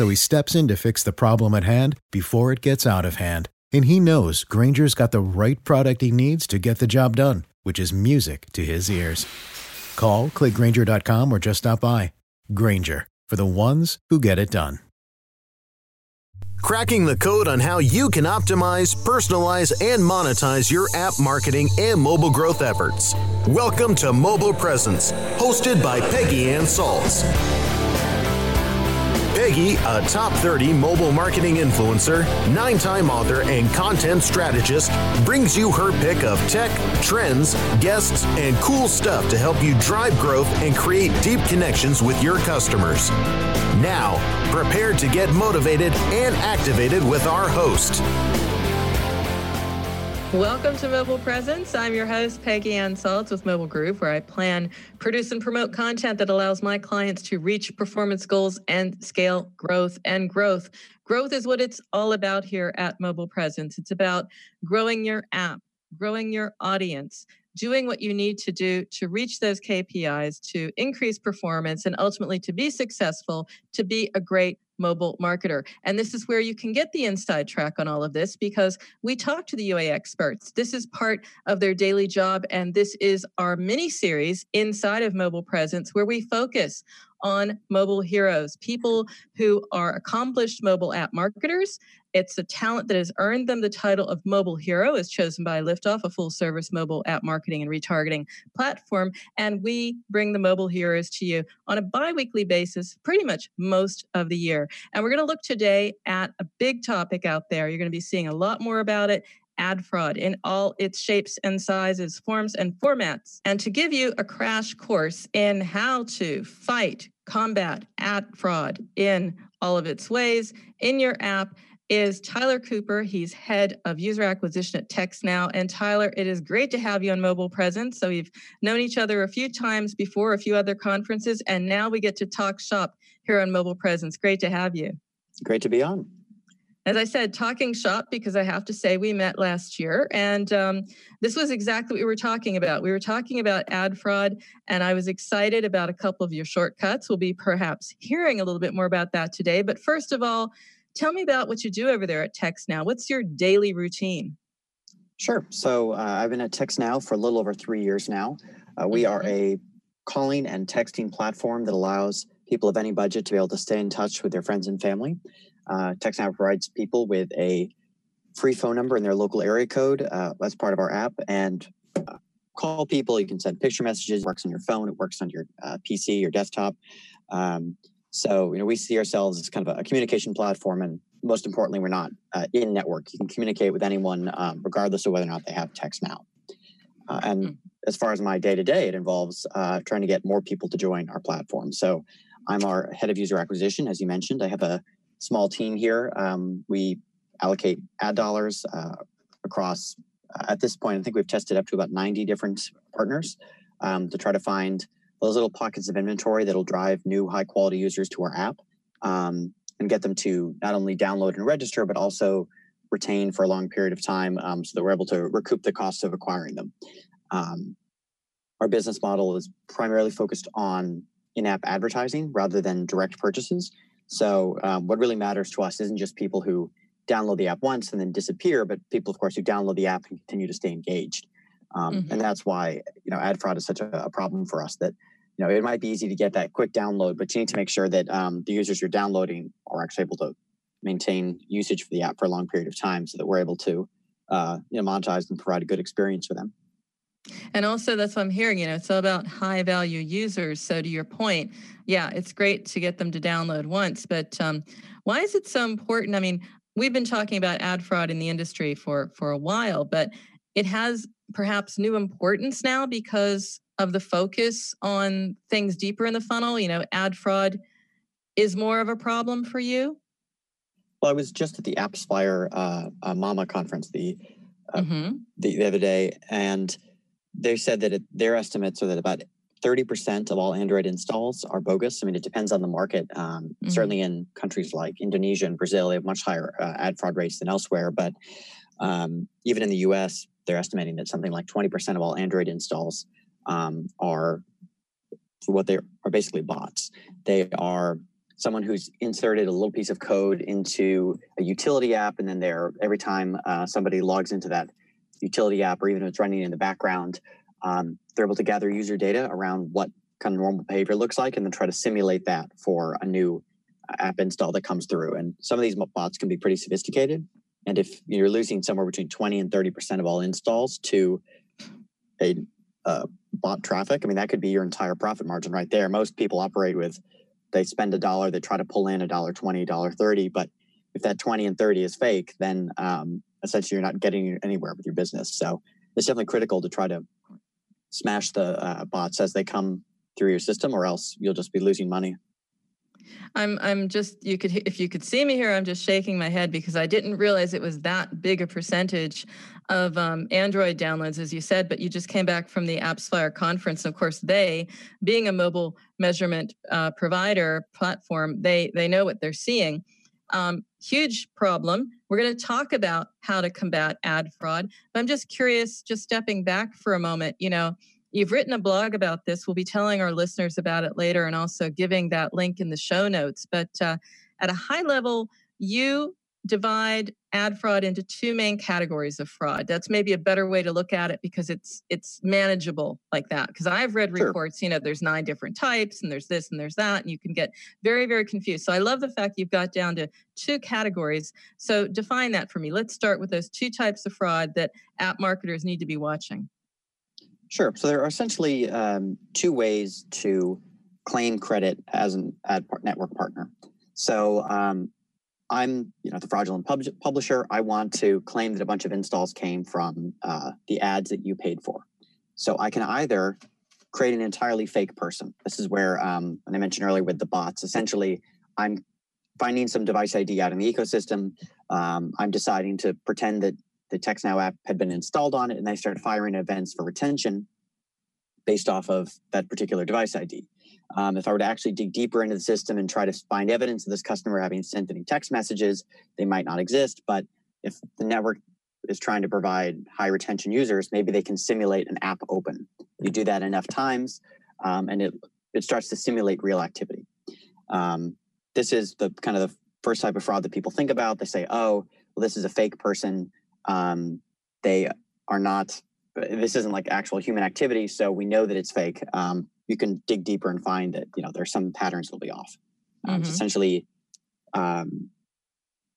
So he steps in to fix the problem at hand before it gets out of hand. And he knows Grainger's got the right product he needs to get the job done, which is music to his ears. Call, clickgrainger.com, or just stop by. Grainger, for the ones who get it done. Cracking the code on how you can optimize, personalize, and monetize your app marketing and mobile growth efforts. Welcome to Mobile Presence, hosted by Peggy Anne Salz. Peggy, a top 30 mobile marketing influencer, nine time author, and content strategist, brings you her pick of tech, trends, guests, and cool stuff to help you drive growth and create deep connections with your customers. Now, prepare to get motivated and activated with our host. Welcome to Mobile Presence. I'm your host, Peggy Anne Salz with MobileGroove, where I plan, produce, and promote content that allows my clients to reach performance goals and scale growth and growth. Growth is what it's all about here at Mobile Presence. It's about growing your app, growing your audience, doing what you need to do to reach those KPIs, to increase performance, and ultimately to be successful, to be a great mobile marketer. And this is where you can get the inside track on all of this because we talk to the UA experts. This is part of their daily job. And this is our mini series inside of Mobile Presence where we focus on mobile heroes, people who are accomplished mobile app marketers. It's a talent that has earned them the title of mobile hero, as chosen by Liftoff, a full service mobile app marketing and retargeting platform. And we bring the mobile heroes to you on a bi weekly basis, pretty much most of the year. And we're going to look today at a big topic out there. You're going to be seeing a lot more about it ad fraud in all its shapes and sizes, forms, and formats, and to give you a crash course in how to fight, combat ad fraud in all of its ways in your app is Tyler Cooper. He's head of user acquisition at TextNow. And Tyler, it is great to have you on Mobile Presence. So we've known each other a few times before, a few other conferences, and now we get to talk shop here on Mobile Presence. Great to have you. Great to be on as I said, talking shop because I have to say we met last year, and um, this was exactly what we were talking about. We were talking about ad fraud, and I was excited about a couple of your shortcuts. We'll be perhaps hearing a little bit more about that today. But first of all, tell me about what you do over there at TextNow. What's your daily routine? Sure. So uh, I've been at TextNow for a little over three years now. Uh, we are mm-hmm. a calling and texting platform that allows people of any budget to be able to stay in touch with their friends and family. Uh, TextNow provides people with a free phone number in their local area code. Uh, that's part of our app. And uh, call people. You can send picture messages. It works on your phone. It works on your uh, PC, your desktop. Um, so you know we see ourselves as kind of a, communication platform, and most importantly, we're not uh, in network. You can communicate with anyone, um, regardless of whether or not they have TextNow. Uh, and hmm. as far as my day to day, it involves uh, trying to get more people to join our platform. So I'm our head of user acquisition, as you mentioned. I have a small team here. Um, we allocate ad dollars uh, across, uh, at this point, I think we've tested up to about 90 different partners um, to try to find those little pockets of inventory that'll drive new high quality users to our app um, and get them to not only download and register, but also retain for a long period of time um, so that we're able to recoup the cost of acquiring them. Um, our business model is primarily focused on in app advertising rather than direct purchases. So um, what really matters to us isn't just people who download the app once and then disappear, but people, of course, who download the app and continue to stay engaged. Um, mm-hmm. And that's why you know ad fraud is such a, a, problem for us. That you know it might be easy to get that quick download, but you need to make sure that um, the users you're downloading are actually able to maintain usage for the app for a long period of time so that we're able to uh, you know, monetize and provide a good experience for them. And also, that's what I'm hearing. You know, it's all about high value users. So, to your point, yeah, it's great to get them to download once, but um, why is it so important? I mean, we've been talking about ad fraud in the industry for for a while, but it has perhaps new importance now because of the focus on things deeper in the funnel. You know, ad fraud is more of a problem for you. Well, I was just at the AppsFlyer uh, uh, Mama conference the, uh, mm-hmm. the, the other day, and they said that it, their estimates are that about 30% of all Android installs are bogus. I mean, it depends on the market. Um, mm-hmm. Certainly in countries like Indonesia and Brazil, they have much higher uh, ad fraud rates than elsewhere. But um, even in the US, they're estimating that something like 20% of all Android installs um, are what they are basically bots. They are someone who's inserted a little piece of code into a utility app, and then they're every time uh, somebody logs into that utility app, or even if it's running in the background, um, they're able to gather user data around what kind of normal behavior looks like, and then try to simulate that for a new uh, app install that comes through. And some of these bots can be pretty sophisticated. And if you're losing somewhere between 20 and 30% of all installs to a uh, bot traffic, I mean, that could be your entire profit margin right there. Most people operate with they spend a dollar, they try to pull in a dollar twenty, dollar thirty. But if that twenty and thirty is fake, then um, essentially you're not getting anywhere with your business. So it's definitely critical to try to smash the uh, bots as they come through your system, or else you'll just be losing money. I'm I'm just you could if you could see me here, I'm just shaking my head because I didn't realize it was that big a percentage of um, Android downloads, as you said. But you just came back from the AppsFlyer conference. Of course, they, being a mobile measurement uh, provider platform, they they know what they're seeing. Um, huge problem. We're going to talk about how to combat ad fraud. But I'm just curious, just stepping back for a moment. You know, You've written a blog about this. We'll be telling our listeners about it later and also giving that link in the show notes. But uh, at a high level, you divide ad fraud into two main categories of fraud. That's maybe a better way to look at it because it's it's manageable like that. Because I've read sure. reports, you know, there's nine different types and there's this and there's that, and you can get very, very confused. So I love the fact you've got down to two categories. So define that for me. Let's start with those two types of fraud that app marketers need to be watching. Sure. So there are essentially um, two ways to claim credit as an ad network partner. So um, I'm, you know, the fraudulent pub- publisher. I want to claim that a bunch of installs came from uh, the ads that you paid for. So I can either create an entirely fake person. This is where, um, and I mentioned earlier with the bots. Essentially, I'm finding some device ID out in the ecosystem. Um, I'm deciding to pretend that the TextNow app had been installed on it, and they started firing events for retention based off of that particular device ID. Um, if I were to actually dig deeper into the system and try to find evidence of this customer having sent any text messages, they might not exist. But if the network is trying to provide high retention users, maybe they can simulate an app open. You do that enough times, um, and it it starts to simulate real activity. Um, this is the kind of the first type of fraud that people think about. They say, "Oh, well, this is a fake person um, they are not this isn't like actual human activity so we know that it's fake um, you can dig deeper and find that you know there's some patterns that'll be off um, mm-hmm. essentially um,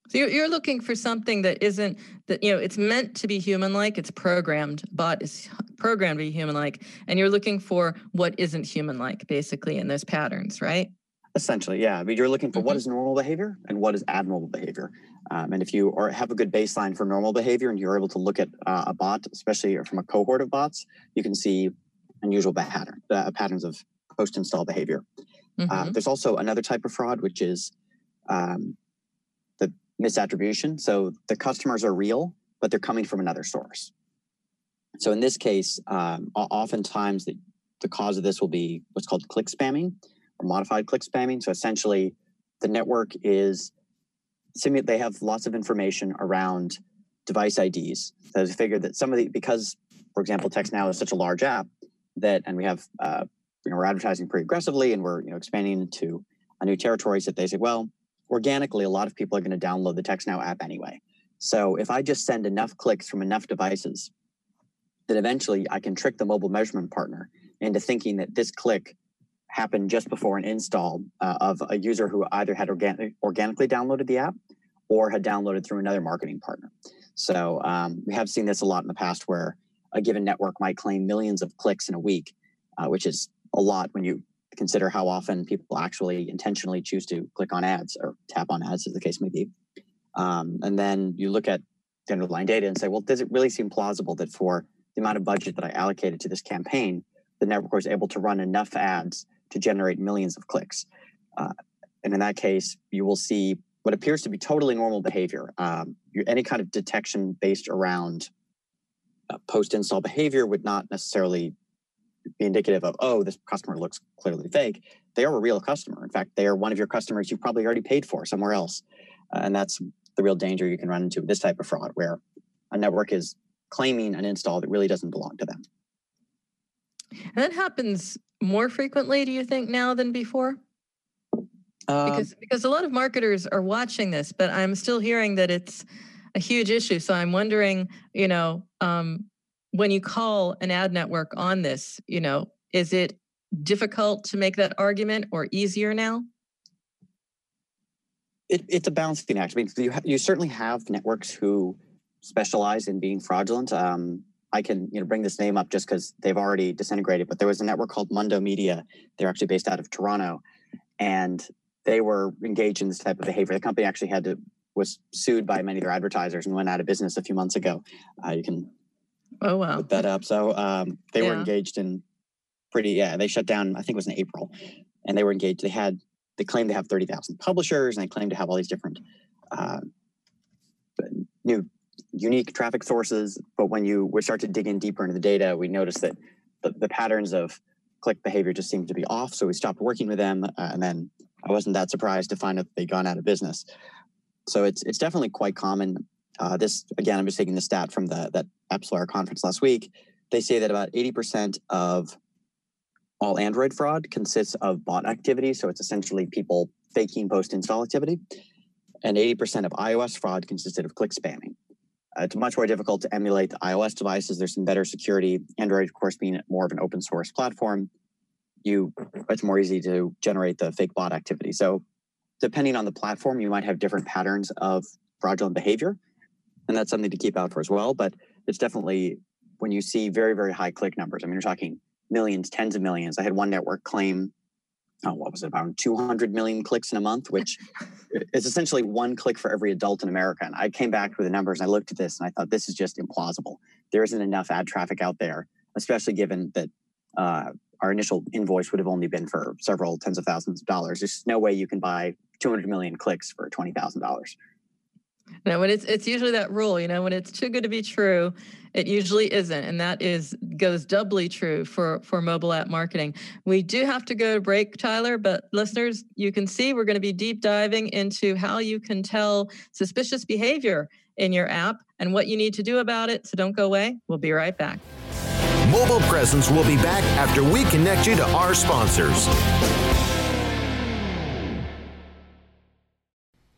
so you're looking for something that isn't that you know it's meant to be human like it's programmed bot is programmed to be human like and you're looking for what isn't human like basically in those patterns right essentially yeah I mean, you're looking for mm-hmm. what is normal behavior and what is abnormal behavior um, and if you are, have a good baseline for normal behavior and you're able to look at uh, a bot, especially from a cohort of bots, you can see unusual pattern, uh, patterns of post install behavior. Uh, mm-hmm. Uh, there's also another type of fraud, which is um, the misattribution. So the customers are real, but they're coming from another source. So in this case, um, oftentimes the, the cause of this will be what's called click spamming or modified click spamming. So essentially, the network is simulate they have lots of information around device IDs. So they figure that some of the because, for example, TextNow is such a large app that, and we have uh, you know we're advertising pretty aggressively, and we're you know expanding into a new territories that they say, well, organically, a lot of people are going to download the TextNow app anyway. So if I just send enough clicks from enough devices, that eventually I can trick the mobile measurement partner into thinking that this click happened just before an install uh, of a user who either had organic, organically downloaded the app or had downloaded through another marketing partner. So um, we have seen this a lot in the past where a given network might claim millions of clicks in a week, uh, which is a lot when you consider how often people actually intentionally choose to click on ads or tap on ads, as the case may be. Um, and then you look at the underlying data and say, well, does it really seem plausible that for the amount of budget that I allocated to this campaign, the network was able to run enough ads to generate millions of clicks? Uh, and in that case, you will see what appears to be totally normal behavior. Um, any kind of detection based around post install behavior would not necessarily be indicative of, oh, this customer looks clearly fake. They are a real customer. In fact, they are one of your customers you probably already paid for somewhere else. Uh, and that's the real danger you can run into with this type of fraud, where a network is claiming an install that really doesn't belong to them. And that happens more frequently, do you think, now than before? Um, because because a lot of marketers are watching this, but I'm still hearing that it's a huge issue. So I'm wondering, you know, um, when you call an ad network on this, you know, is it difficult to make that argument or easier now? It, it's a balancing act. I mean, you ha- you certainly have networks who specialize in being fraudulent. Um, I can you know bring this name up just because they've already disintegrated. But there was a network called Mundo Media. They're actually based out of Toronto, and they were engaged in this type of behavior. The company actually had to was sued by many of their advertisers and went out of business a few months ago. Uh, you can oh wow put that up. So um, they yeah. were engaged in pretty yeah. They shut down. I think it was in April, and they were engaged. They had they claimed to have thirty thousand publishers, and they claimed to have all these different uh, new unique traffic sources. But when you we start to dig in deeper into the data, we noticed that the, the patterns of click behavior just seemed to be off. So we stopped working with them, uh, and then I wasn't that surprised to find out they'd gone out of business. So it's it's definitely quite common. Uh, this again, I'm just taking the stat from the that AppsFlyer conference last week. They say that about 80% of all Android fraud consists of bot activity. So it's essentially people faking post install activity. And 80% of iOS fraud consisted of click spamming. Uh, it's much more difficult to emulate the iOS devices. There's some better security. Android, of course, being more of an open source platform, you it's more easy to generate the fake bot activity. So depending on the platform, you might have different patterns of fraudulent behavior. And that's something to keep out for as well. But it's definitely when you see very, very high click numbers. I mean, you're talking millions, tens of millions. I had one network claim, oh, what was it, about 200 million clicks in a month, which is essentially one click for every adult in America. And I came back with the numbers and I looked at this and I thought, this is just implausible. There isn't enough ad traffic out there, especially given that uh, our initial invoice would have only been for several tens of thousands of dollars. There's no way you can buy 200 million clicks for $20,000. No, when it's it's usually that rule, you know, when it's too good to be true, it usually isn't, and that is goes doubly true for for mobile app marketing. We do have to go to break, Tyler, but listeners, you can see we're going to be deep diving into how you can tell suspicious behavior in your app and what you need to do about it. So don't go away. We'll be right back. Mobile Presence will be back after we connect you to our sponsors.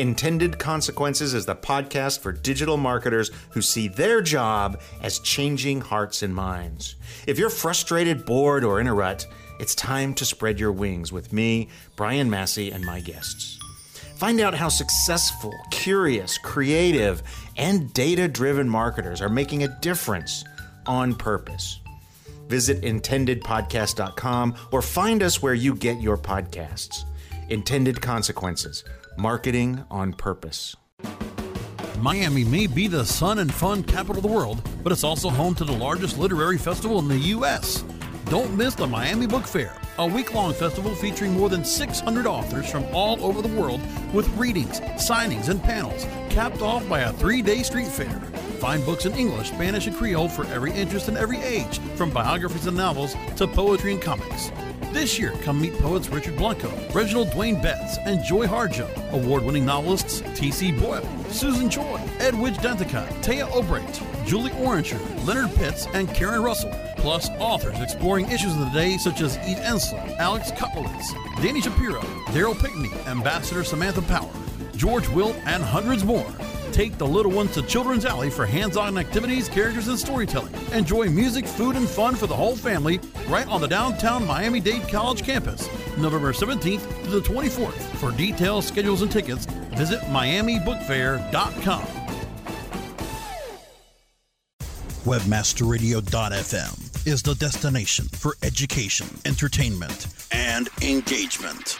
Intended Consequences is the podcast for digital marketers who see their job as changing hearts and minds. If you're frustrated, bored, or in a rut, it's time to spread your wings with me, Brian Massey, and my guests. Find out how successful, curious, creative, and data driven marketers are making a difference on purpose. Visit intendedpodcast.com or find us where you get your podcasts. Intended Consequences Marketing on Purpose. Miami may be the sun and fun capital of the world, but it's also home to the largest literary festival in the U.S. Don't miss the Miami Book Fair, a week long festival featuring more than 600 authors from all over the world with readings, signings, and panels, capped off by a three day street fair. Find books in English, Spanish, and Creole for every interest and every age, from biographies and novels to poetry and comics. This year, come meet poets Richard Blanco, Reginald Dwayne Betts, and Joy Harjo, award winning novelists T.C. Boyle, Susan Choi, Edwidge Danticat, Téa Obreht, Julie Orringer, Leonard Pitts, and Karen Russell, plus authors exploring issues of the day such as Eve Ensler, Alex Kotlowitz, Danny Shapiro, Darryl Pinckney, Ambassador Samantha Power, George Will, and hundreds more. Take the little ones to Children's Alley for hands on activities, characters, and storytelling. Enjoy music, food, and fun for the whole family right on the downtown Miami Dade College campus, November 17th to the 24th. For details, schedules, and tickets, visit MiamiBookFair.com. Webmasterradio.fm is the destination for education, entertainment, and engagement.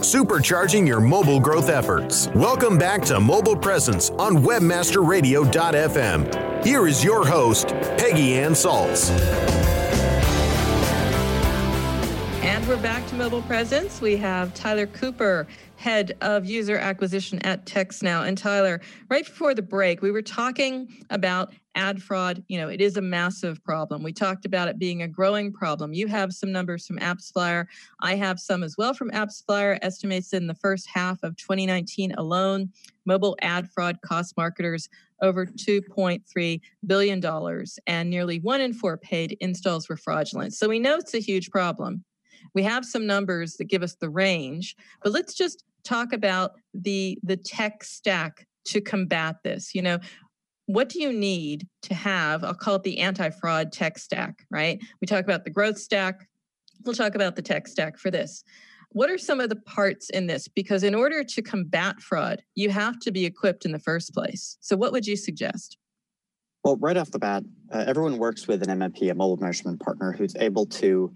supercharging your mobile growth efforts. Welcome back to Mobile Presence on WebmasterRadio.fm. Here is your host, Peggy Anne Salz. And we're back to Mobile Presence. We have Tyler Cooper, head of user acquisition at TextNow. And Tyler, right before the break, we were talking about ad fraud. You know, it is a massive problem. We talked about it being a growing problem. You have some numbers from AppsFlyer. I have some as well from AppsFlyer. Estimates in the first half of 2019 alone, mobile ad fraud cost marketers over $2.3 billion, and nearly one in four paid installs were fraudulent. So we know it's a huge problem. We have some numbers that give us the range, but let's just talk about the the tech stack to combat this you know what do you need to have i'll call it the anti-fraud tech stack right? We talk about the growth stack we'll talk about the tech stack for this. What are some of the parts in this? Because in order to combat fraud you have to be equipped in the first place. So what would you suggest? Well right off the bat uh, everyone works with an mmp a mobile measurement partner who's able to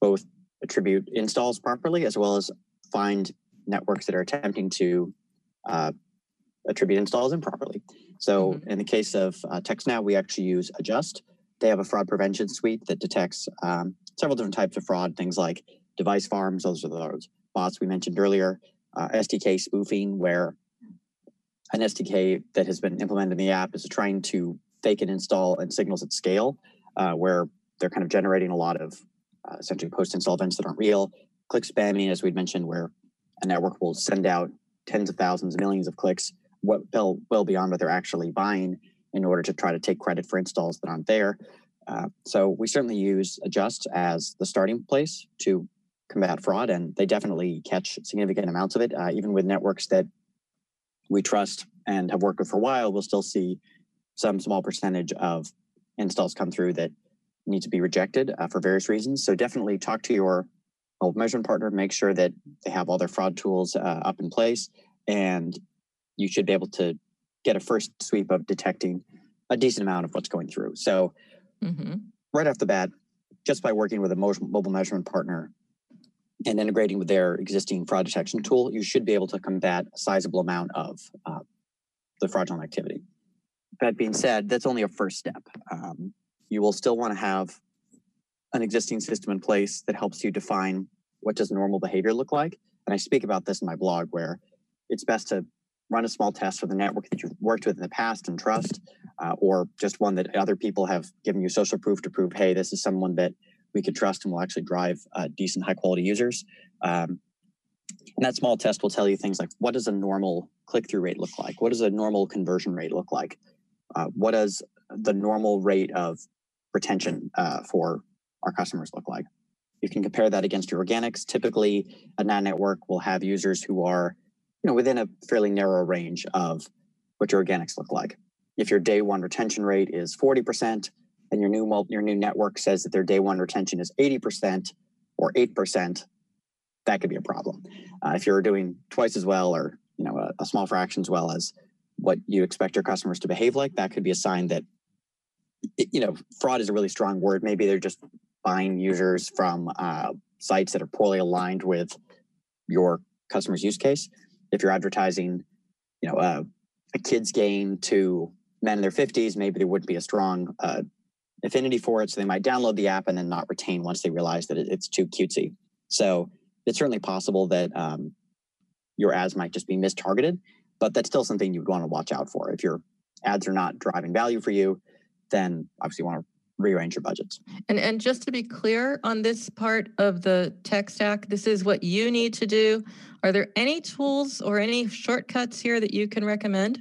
both attribute installs properly as well as find networks that are attempting to uh, attribute installs improperly. So mm-hmm. in the case of uh, TextNow, we actually use Adjust. They have a fraud prevention suite that detects um, several different types of fraud, things like device farms, those are those bots we mentioned earlier, uh, SDK spoofing, where an SDK that has been implemented in the app is trying to fake an install and signals at scale, uh, where they're kind of generating a lot of uh, essentially post-install events that aren't real. Click spamming, as we'd mentioned, where a network will send out tens of thousands, millions of clicks well, well beyond what they're actually buying in order to try to take credit for installs that aren't there. Uh, so we certainly use Adjust as the starting place to combat fraud, and they definitely catch significant amounts of it. Uh, even with networks that we trust and have worked with for a while, we'll still see some small percentage of installs come through that need to be rejected uh, for various reasons. So definitely talk to your measurement partner, make sure that they have all their fraud tools uh, up in place, and you should be able to get a first sweep of detecting a decent amount of what's going through. So, mm-hmm. right off the bat, just by working with a mobile measurement partner and integrating with their existing fraud detection tool, you should be able to combat a sizable amount of uh, the fraudulent activity. That being said, that's only a first step. Um, you will still want to have an existing system in place that helps you define what does normal behavior look like. And I speak about this in my blog where it's best to run a small test for the network that you've worked with in the past and trust, uh, or just one that other people have given you social proof to prove, hey, this is someone that we could trust and will actually drive uh, decent, high quality users. Um, and that small test will tell you things like what does a normal click through rate look like? What does a normal conversion rate look like? Uh, what does the normal rate of retention uh, for our customers look like. You can compare that against your organics. Typically, a NAT network will have users who are, you know, within a fairly narrow range of what your organics look like. If your day one retention rate is 40% and your new your new network says that their day one retention is 80% or 8%, that could be a problem. Uh, if you're doing twice as well or you know a, a small fraction as well as what you expect your customers to behave like, that could be a sign that you know, fraud is a really strong word. Maybe they're just buying users from uh, sites that are poorly aligned with your customer's use case. If you're advertising, you know, uh, a kid's game to men in their 50s, maybe there wouldn't be a strong uh, affinity for it. So they might download the app and then not retain once they realize that it's too cutesy. So it's certainly possible that um, your ads might just be mistargeted, but that's still something you would want to watch out for. If your ads are not driving value for you, then obviously you want to rearrange your budgets. And and just to be clear on this part of the tech stack, this is what you need to do. Are there any tools or any shortcuts here that you can recommend?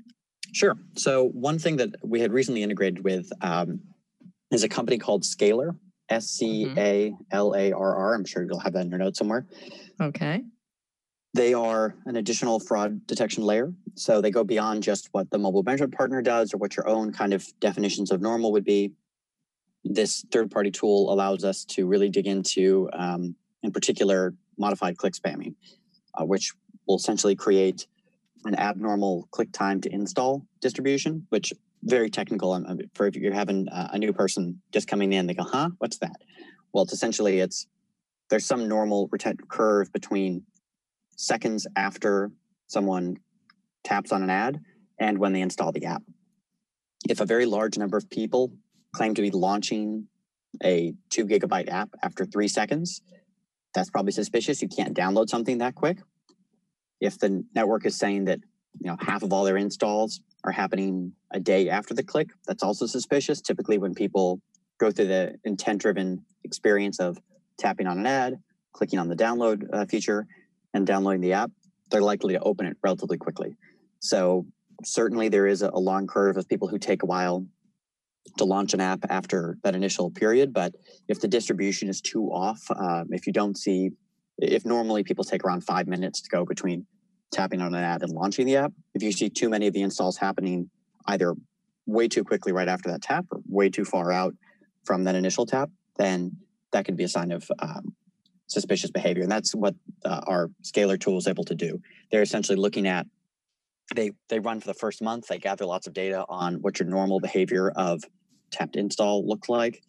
Sure. So one thing that we had recently integrated with um, is a company called Scalarr. S C A L A R R. I'm sure you'll have that in your notes somewhere. Okay. They are an additional fraud detection layer. So they go beyond just what the mobile management partner does or what your own kind of definitions of normal would be. This third party tool allows us to really dig into, um, in particular, modified click spamming, uh, which will essentially create an abnormal click time to install distribution, which very technical. Um, for if you're having a new person just coming in, they go, "Huh, what's that?" Well, it's essentially it's there's some normal curve between seconds after someone taps on an ad and when they install the app. If a very large number of people claim to be launching a two gigabyte app after three seconds, that's probably suspicious. You can't download something that quick. If the network is saying that you know half of all their installs are happening a day after the click, that's also suspicious. Typically, when people go through the intent driven experience of tapping on an ad, clicking on the download uh, feature, and downloading the app, they're likely to open it relatively quickly. So, certainly, there is a, a long curve of people who take a while to launch an app after that initial period. But if the distribution is too off, um, if you don't see, if normally people take around five minutes to go between tapping on an ad and launching the app, if you see too many of the installs happening either way too quickly right after that tap or way too far out from that initial tap, then that could be a sign of um, suspicious behavior. And that's what uh, our Scalarr tool is able to do. They're essentially looking at they they run for the first month. They gather lots of data on what your normal behavior of tapped install looks like,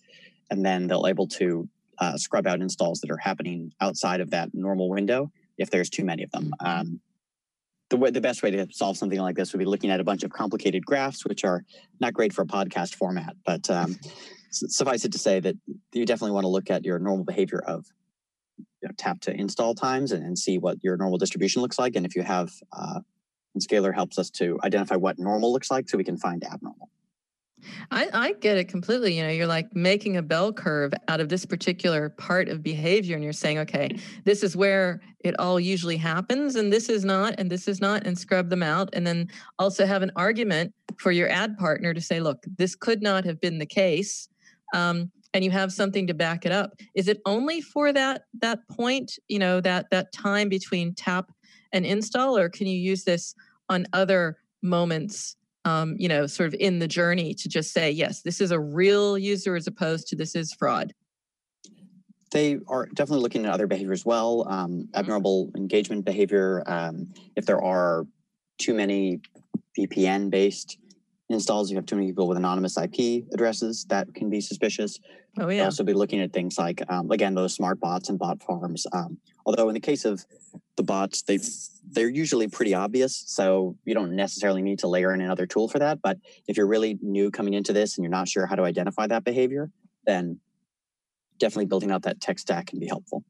and then they'll able to uh, scrub out installs that are happening outside of that normal window if there's too many of them. Um, the way, the best way to solve something like this would be looking at a bunch of complicated graphs, which are not great for a podcast format. But um, suffice it to say that you definitely want to look at your normal behavior of you know, tap to install times and, and, see what your normal distribution looks like. And if you have, uh, and Scalarr helps us to identify what normal looks like so we can find abnormal. I, I get it completely. You know, you're like making a bell curve out of this particular part of behavior, and you're saying, okay, this is where it all usually happens, and this is not, and this is not, and scrub them out. And then also have an argument for your ad partner to say, look, this could not have been the case. Um, and you have something to back it up. Is it only for that that point, you know, that that time between tap and install, or can you use this on other moments um, you know, sort of in the journey to just say, yes, this is a real user as opposed to this is fraud? They are definitely looking at other behavior as well, um, mm-hmm. abnormal engagement behavior. Um, if there are too many VPN based installs, you have too many people with anonymous IP addresses, that can be suspicious. Oh, yeah. also be looking at things like, um, again, those smart bots and bot farms. Um, although in the case of the bots, they they're usually pretty obvious, so you don't necessarily need to layer in another tool for that. But if you're really new coming into this and you're not sure how to identify that behavior, then definitely building out that tech stack can be helpful.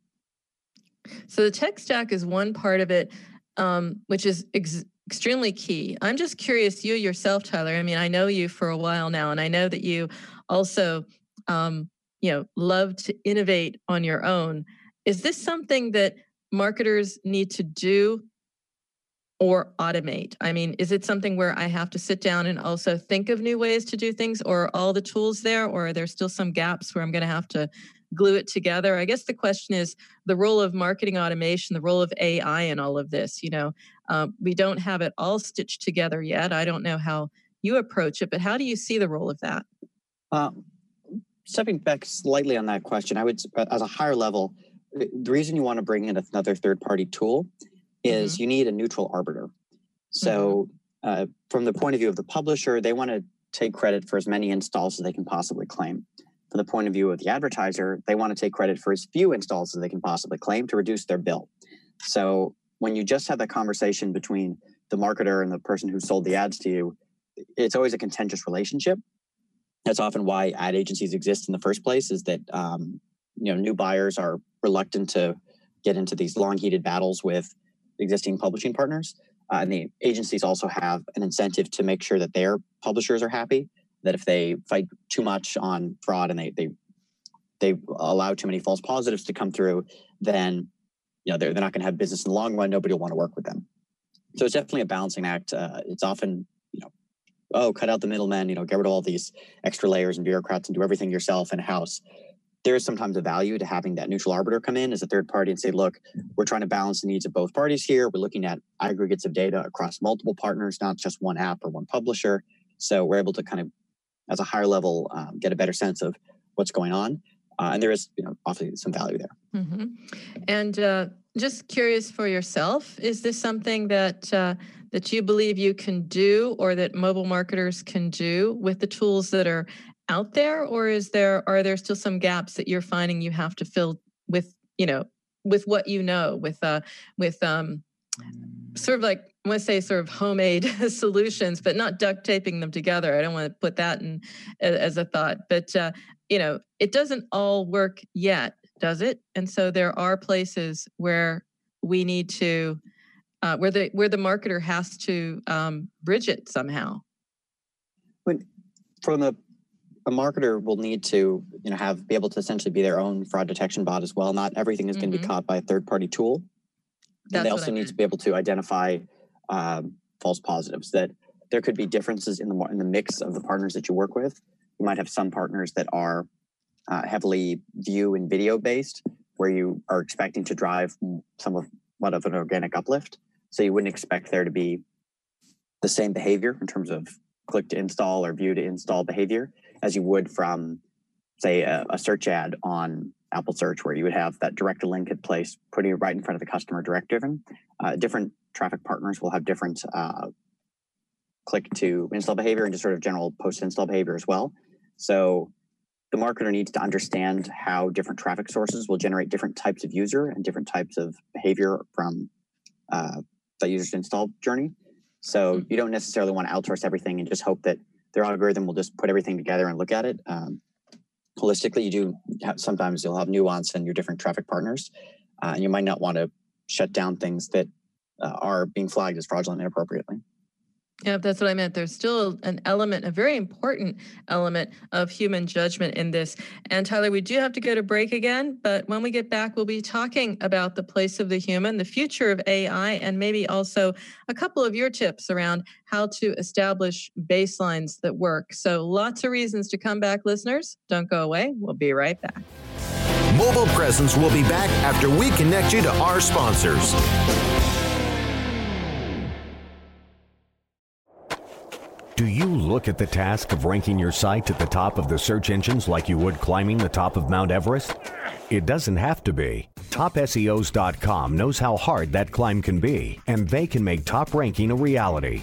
So the tech stack is one part of it, um, which is ex- extremely key. I'm just curious, you yourself, Tyler. I mean, I know you for a while now, and I know that you also, um, you know, love to innovate on your own. Is this something that marketers need to do or automate? I mean, is it something where I have to sit down and also think of new ways to do things, or all the tools there, or are there still some gaps where I'm going to have to glue it together? I guess the question is the role of marketing automation, the role of AI in all of this. You know, um, we don't have it all stitched together yet. I don't know how you approach it, but how do you see the role of that? Uh, stepping back slightly on that question, I would, as a higher level, the reason you want to bring in another third party tool is mm-hmm. you need a neutral arbiter. So, mm-hmm. uh, from the point of view of the publisher, they want to take credit for as many installs as they can possibly claim. From the point of view of the advertiser, they want to take credit for as few installs as they can possibly claim to reduce their bill. So, when you just have that conversation between the marketer and the person who sold the ads to you, it's always a contentious relationship. That's often why ad agencies exist in the first place. Is that um, you know new buyers are reluctant to get into these long heated battles with existing publishing partners, uh, and the agencies also have an incentive to make sure that their publishers are happy. That if they fight too much on fraud and they they they allow too many false positives to come through, then you know they're, they're not going to have business in the long run. Nobody will want to work with them. So it's definitely a balancing act. Uh, it's often you know, oh, cut out the middlemen. You know, get rid of all these extra layers and bureaucrats and do everything yourself in house. There is sometimes a value to having that neutral arbiter come in as a third party and say, look, we're trying to balance the needs of both parties here. We're looking at aggregates of data across multiple partners, not just one app or one publisher. So we're able to kind of, as a higher level, um, get a better sense of what's going on. Uh, and there is, you know, obviously some value there. Mm-hmm. And uh, just curious for yourself, is this something that uh, that you believe you can do, or that mobile marketers can do with the tools that are out there, or is there are there still some gaps that you're finding you have to fill with, you know, with what you know, with uh, with um, sort of like I want to say sort of homemade solutions, but not duct taping them together. I don't want to put that in as a thought, but uh, you know, it doesn't all work yet, does it? And so there are places where we need to, uh, where the where the marketer has to um, bridge it somehow. When from the a marketer will need to you know have be able to essentially be their own fraud detection bot as well. Not everything is mm-hmm. going to be caught by a third party tool. That's and they also need to be able to identify um, false positives. That there could be differences in the in the mix of the partners that you work with. You might have some partners that are uh, heavily view and video based, where you are expecting to drive some of what of an organic uplift. So you wouldn't expect there to be the same behavior in terms of click to install or view to install behavior as you would from, say, a, a search ad on Apple Search, where you would have that direct link in place, putting it right in front of the customer direct driven. Uh, different traffic partners will have different uh, click to install behavior and just sort of general post install behavior as well. So the marketer needs to understand how different traffic sources will generate different types of user and different types of behavior from uh, the user's install journey. So mm-hmm. you don't necessarily want to outsource everything and just hope that their algorithm will just put everything together and look at it. Um, holistically, you do have, sometimes you'll have nuance in your different traffic partners, uh, and you might not want to shut down things that uh, are being flagged as fraudulent inappropriately. Yeah, that's what I meant. There's still an element, a very important element of human judgment in this. And Tyler, we do have to go to break again, but when we get back, we'll be talking about the place of the human, the future of AI, and maybe also a couple of your tips around how to establish baselines that work. So lots of reasons to come back, listeners. Don't go away. We'll be right back. Mobile Presence will be back after we connect you to our sponsors. Do you look at the task of ranking your site at the top of the search engines like you would climbing the top of Mount Everest? It doesn't have to be. TopSEOs.com knows how hard that climb can be, and they can make top ranking a reality.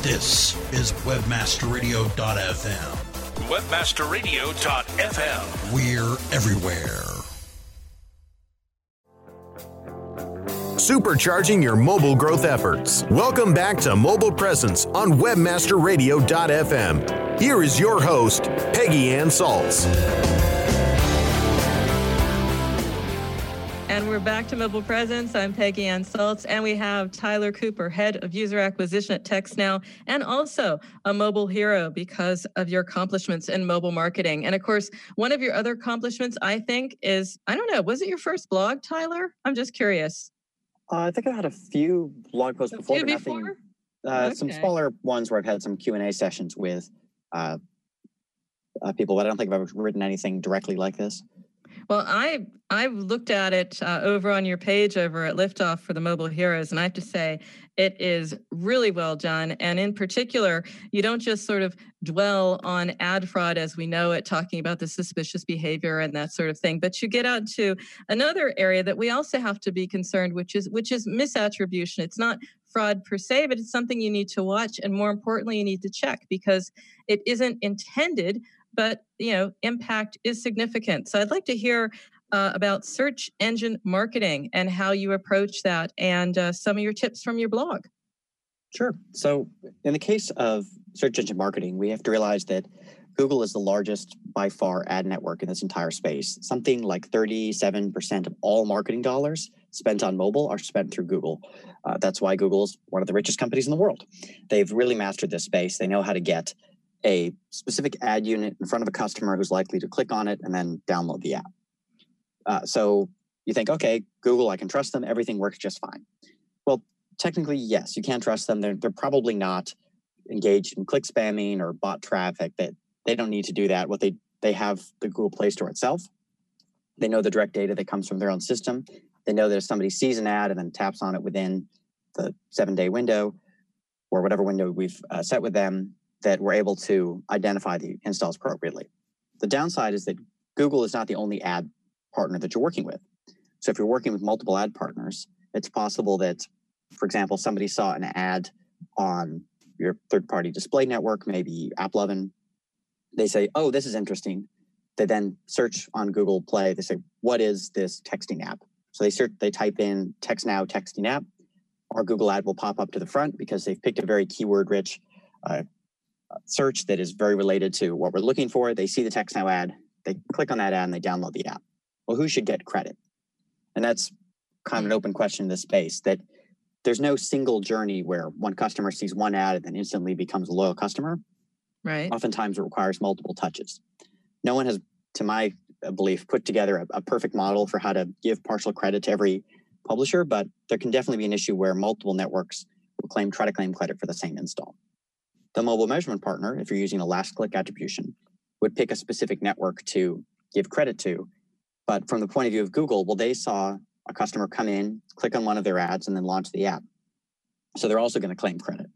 This is WebmasterRadio.fm. WebmasterRadio.fm. We're everywhere. Supercharging your mobile growth efforts. Welcome back to Mobile Presence on WebmasterRadio.fm. Here is your host, Peggy Anne Salz. And we're back to Mobile Presence. I'm Peggy Anne Salz, and we have Tyler Cooper, Head of User Acquisition at TextNow, and also a mobile hero because of your accomplishments in mobile marketing. And of course, one of your other accomplishments, I think, is I don't know, was it your first blog, Tyler? I'm just curious. Uh, I think I had a few blog posts A before, but nothing. before? Uh, Some smaller ones where I've had some Q and A sessions with uh, uh, people, but I don't think I've ever written anything directly like this. Well, I I've looked at it uh, over on your page over at Liftoff for the Mobile Heroes, and I have to say it is really well done. And in particular, you don't just sort of dwell on ad fraud as we know it, talking about the suspicious behavior and that sort of thing, but you get out to another area that we also have to be concerned, which is which is misattribution. It's not fraud per se, but it's something you need to watch, and more importantly, you need to check because it isn't intended but you know impact is significant so i'd like to hear uh, about search engine marketing and how you approach that and uh, some of your tips from your blog Sure. So, in the case of search engine marketing, we have to realize that Google is the largest by far ad network in this entire space. Something like 37% of all marketing dollars spent on mobile are spent through Google. Uh, that's why Google is one of the richest companies in the world. They've really mastered this space. They know how to get a specific ad unit in front of a customer who's likely to click on it and then download the app. Uh, so you think, okay, Google, I can trust them. Everything works just fine. Well, technically, yes, you can trust them. They're, they're probably not engaged in click spamming or bot traffic. That they don't need to do that. What they they have the Google Play Store itself. They know the direct data that comes from their own system. They know that if somebody sees an ad and then taps on it within the seven day window or whatever window we've uh, set with them, that we're able to identify the installs appropriately. The downside is that Google is not the only ad partner that you're working with. So if you're working with multiple ad partners, it's possible that, for example, somebody saw an ad on your third party display network, maybe AppLovin. They say, oh, this is interesting. They then search on Google Play. They say, what is this texting app? So they search, they type in TextNow texting app. Our Google ad will pop up to the front because they've picked a very keyword rich uh, search that is very related to what we're looking for. They see the TextNow ad, they click on that ad and they download the app. Well, who should get credit? And that's kind of an open question in this space that there's no single journey where one customer sees one ad and then instantly becomes a loyal customer. right Oftentimes it requires multiple touches. No one has, to my belief, put together a, a perfect model for how to give partial credit to every publisher, but there can definitely be an issue where multiple networks will claim try to claim credit for the same install. The mobile measurement partner, if you're using a last click attribution, would pick a specific network to give credit to. But from the point of view of Google, well, they saw a customer come in, click on one of their ads, and then launch the app. So they're also going to claim credit.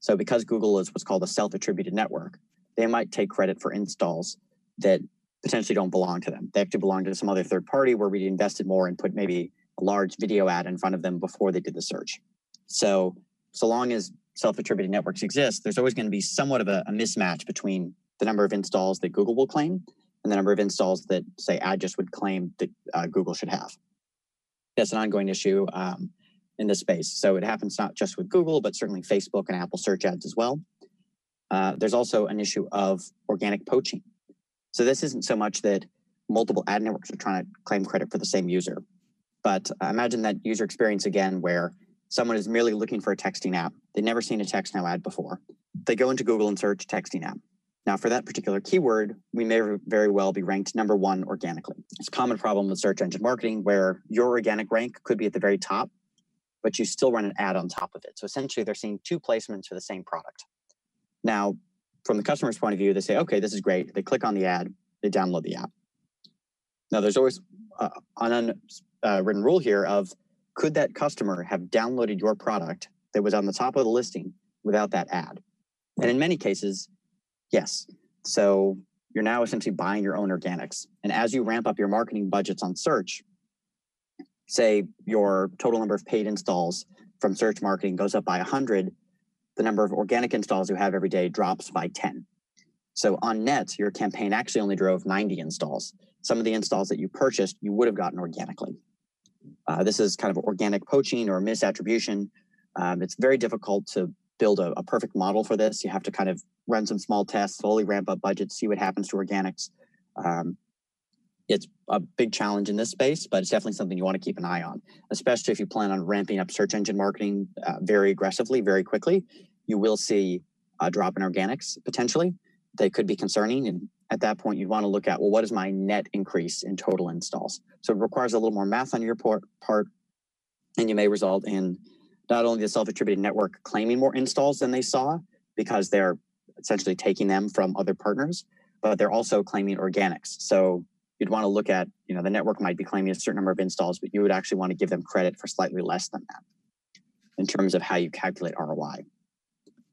So because Google is what's called a self attributed network, they might take credit for installs that potentially don't belong to them. They actually belong to some other third party where we invested more and put maybe a large video ad in front of them before they did the search. So, so long as self attributed networks exist, there's always going to be somewhat of a, a mismatch between the number of installs that Google will claim and the number of installs that, say, Adjust would claim that uh, Google should have. That's an ongoing issue um, in this space. So it happens not just with Google, but certainly Facebook and Apple search ads as well. Uh, there's also an issue of organic poaching. So this isn't so much that multiple ad networks are trying to claim credit for the same user, but imagine that user experience again where someone is merely looking for a texting app. They've never seen a TextNow ad before. They go into Google and search texting app. Now, for that particular keyword, we may very well be ranked number one organically. It's a common problem with search engine marketing where your organic rank could be at the very top, but you still run an ad on top of it. So essentially, they're seeing two placements for the same product. Now, from the customer's point of view, they say, okay, this is great. They click on the ad, they download the app. Now, there's always uh, an unwritten rule here of could that customer have downloaded your product that was on the top of the listing without that ad? And in many cases, yes. So you're now essentially buying your own organics. And as you ramp up your marketing budgets on search, say your total number of paid installs from search marketing goes up by 100, the number of organic installs you have every day drops by 10. So on net, your campaign actually only drove 90 installs. Some of the installs that you purchased, you would have gotten organically. Uh, this is kind of organic poaching or misattribution. Um, it's very difficult to build a, a, perfect model for this. You have to kind of run some small tests, slowly ramp up budgets, see what happens to organics. Um, it's a big challenge in this space, but it's definitely something you want to keep an eye on, especially if you plan on ramping up search engine marketing uh, very aggressively, very quickly. You will see a drop in organics potentially. They could be concerning. And at that point, you'd want to look at, well, what is my net increase in total installs? So it requires a little more math on your part, and you may result in not only the self attributed network claiming more installs than they saw because they're essentially taking them from other partners, but they're also claiming organics. So you'd want to look at, you know, the network might be claiming a certain number of installs, but you would actually want to give them credit for slightly less than that in terms of how you calculate ROI.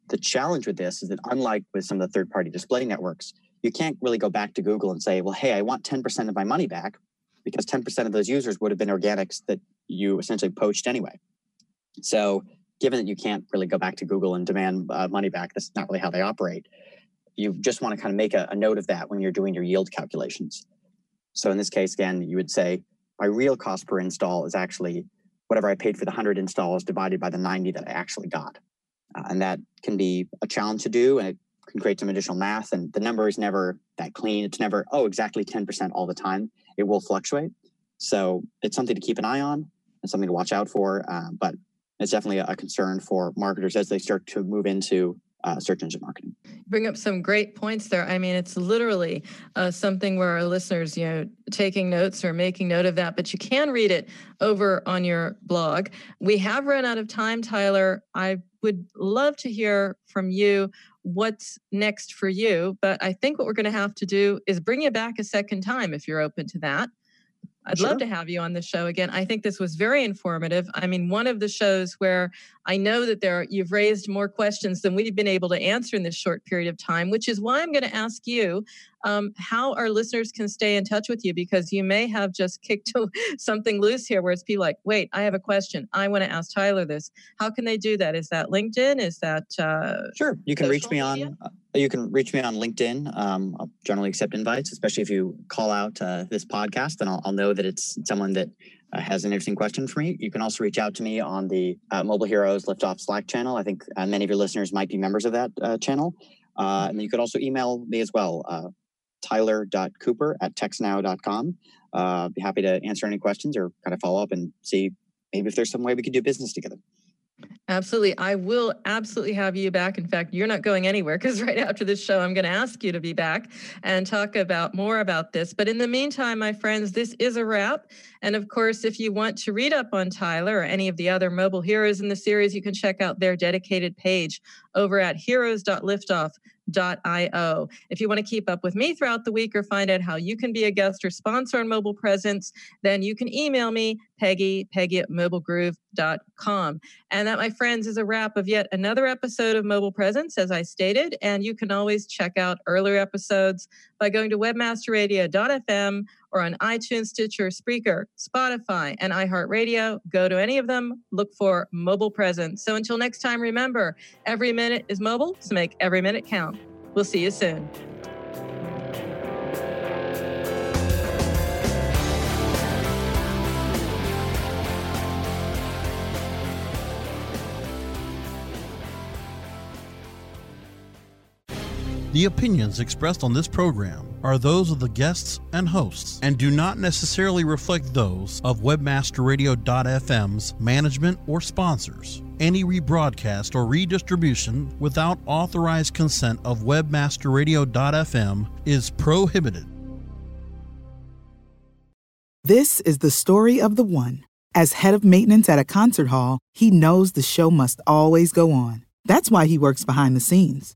The challenge with this is that unlike with some of the third party display networks, you can't really go back to Google and say, well, hey, I want 10% of my money back because 10% of those users would have been organics that you essentially poached anyway. So, given that you can't really go back to Google and demand uh, money back, that's not really how they operate. You just want to kind of make a, a note of that when you're doing your yield calculations. So in this case, again, you would say my real cost per install is actually whatever I paid for the 100 installs divided by the 90 that I actually got. Uh, and that can be a challenge to do and it can create some additional math. And the number is never that clean. It's never, oh, exactly 10% all the time. It will fluctuate. So it's something to keep an eye on and something to watch out for. Uh, but it's definitely a concern for marketers as they start to move into uh, search engine marketing. Bring up some great points there. I mean, it's literally uh, something where our listeners, you know, taking notes or making note of that, but you can read it over on your blog. We have run out of time, Tyler. I would love to hear from you what's next for you, but I think what we're going to have to do is bring you back a second time if you're open to that. I'd sure. love to have you on the show again. I think this was very informative. I mean, one of the shows where I know that there you've raised more questions than we've been able to answer in this short period of time, which is why I'm going to ask you um, how our listeners can stay in touch with you because you may have just kicked something loose here where it's people like, wait, I have a question. I want to ask Tyler this. How can they do that? Is that LinkedIn? Is that uh, sure? You can reach me media? on. Uh, you can reach me on LinkedIn. Um, I'll generally accept invites, especially if you call out uh, this podcast, and I'll, I'll, know that it's someone that uh, has an interesting question for me. You can also reach out to me on the uh, Mobile Heroes Liftoff Slack channel. I think uh, many of your listeners might be members of that uh, channel. Uh, and you could also email me as well, uh, tyler.cooper at textnow.com. Uh, be happy to answer any questions or kind of follow up and see maybe if there's some way we could do business together. Absolutely. I will absolutely have you back. In fact, you're not going anywhere because right after this show, I'm going to ask you to be back and talk about more about this. But in the meantime, my friends, this is a wrap. And of course, if you want to read up on Tyler or any of the other mobile heroes in the series, you can check out their dedicated page over at heroes.liftoff.com io. If you want to keep up with me throughout the week or find out how you can be a guest or sponsor on Mobile Presence, then you can email me, Peggy, Peggy at mobilegroove.com. And that, my friends, is a wrap of yet another episode of Mobile Presence, as I stated. And you can always check out earlier episodes by going to webmasterradio.fm or on iTunes, Stitcher, Spreaker, Spotify, and iHeartRadio. Go to any of them, look for Mobile Presence. So until next time, remember every minute is mobile, so make every minute count. We'll see you soon. The opinions expressed on this program are those of the guests and hosts and do not necessarily reflect those of webmasterradio.fm's management or sponsors. Any rebroadcast or redistribution without authorized consent of webmasterradio.fm is prohibited. This is the story of the one. As head of maintenance at a concert hall, he knows the show must always go on. That's why he works behind the scenes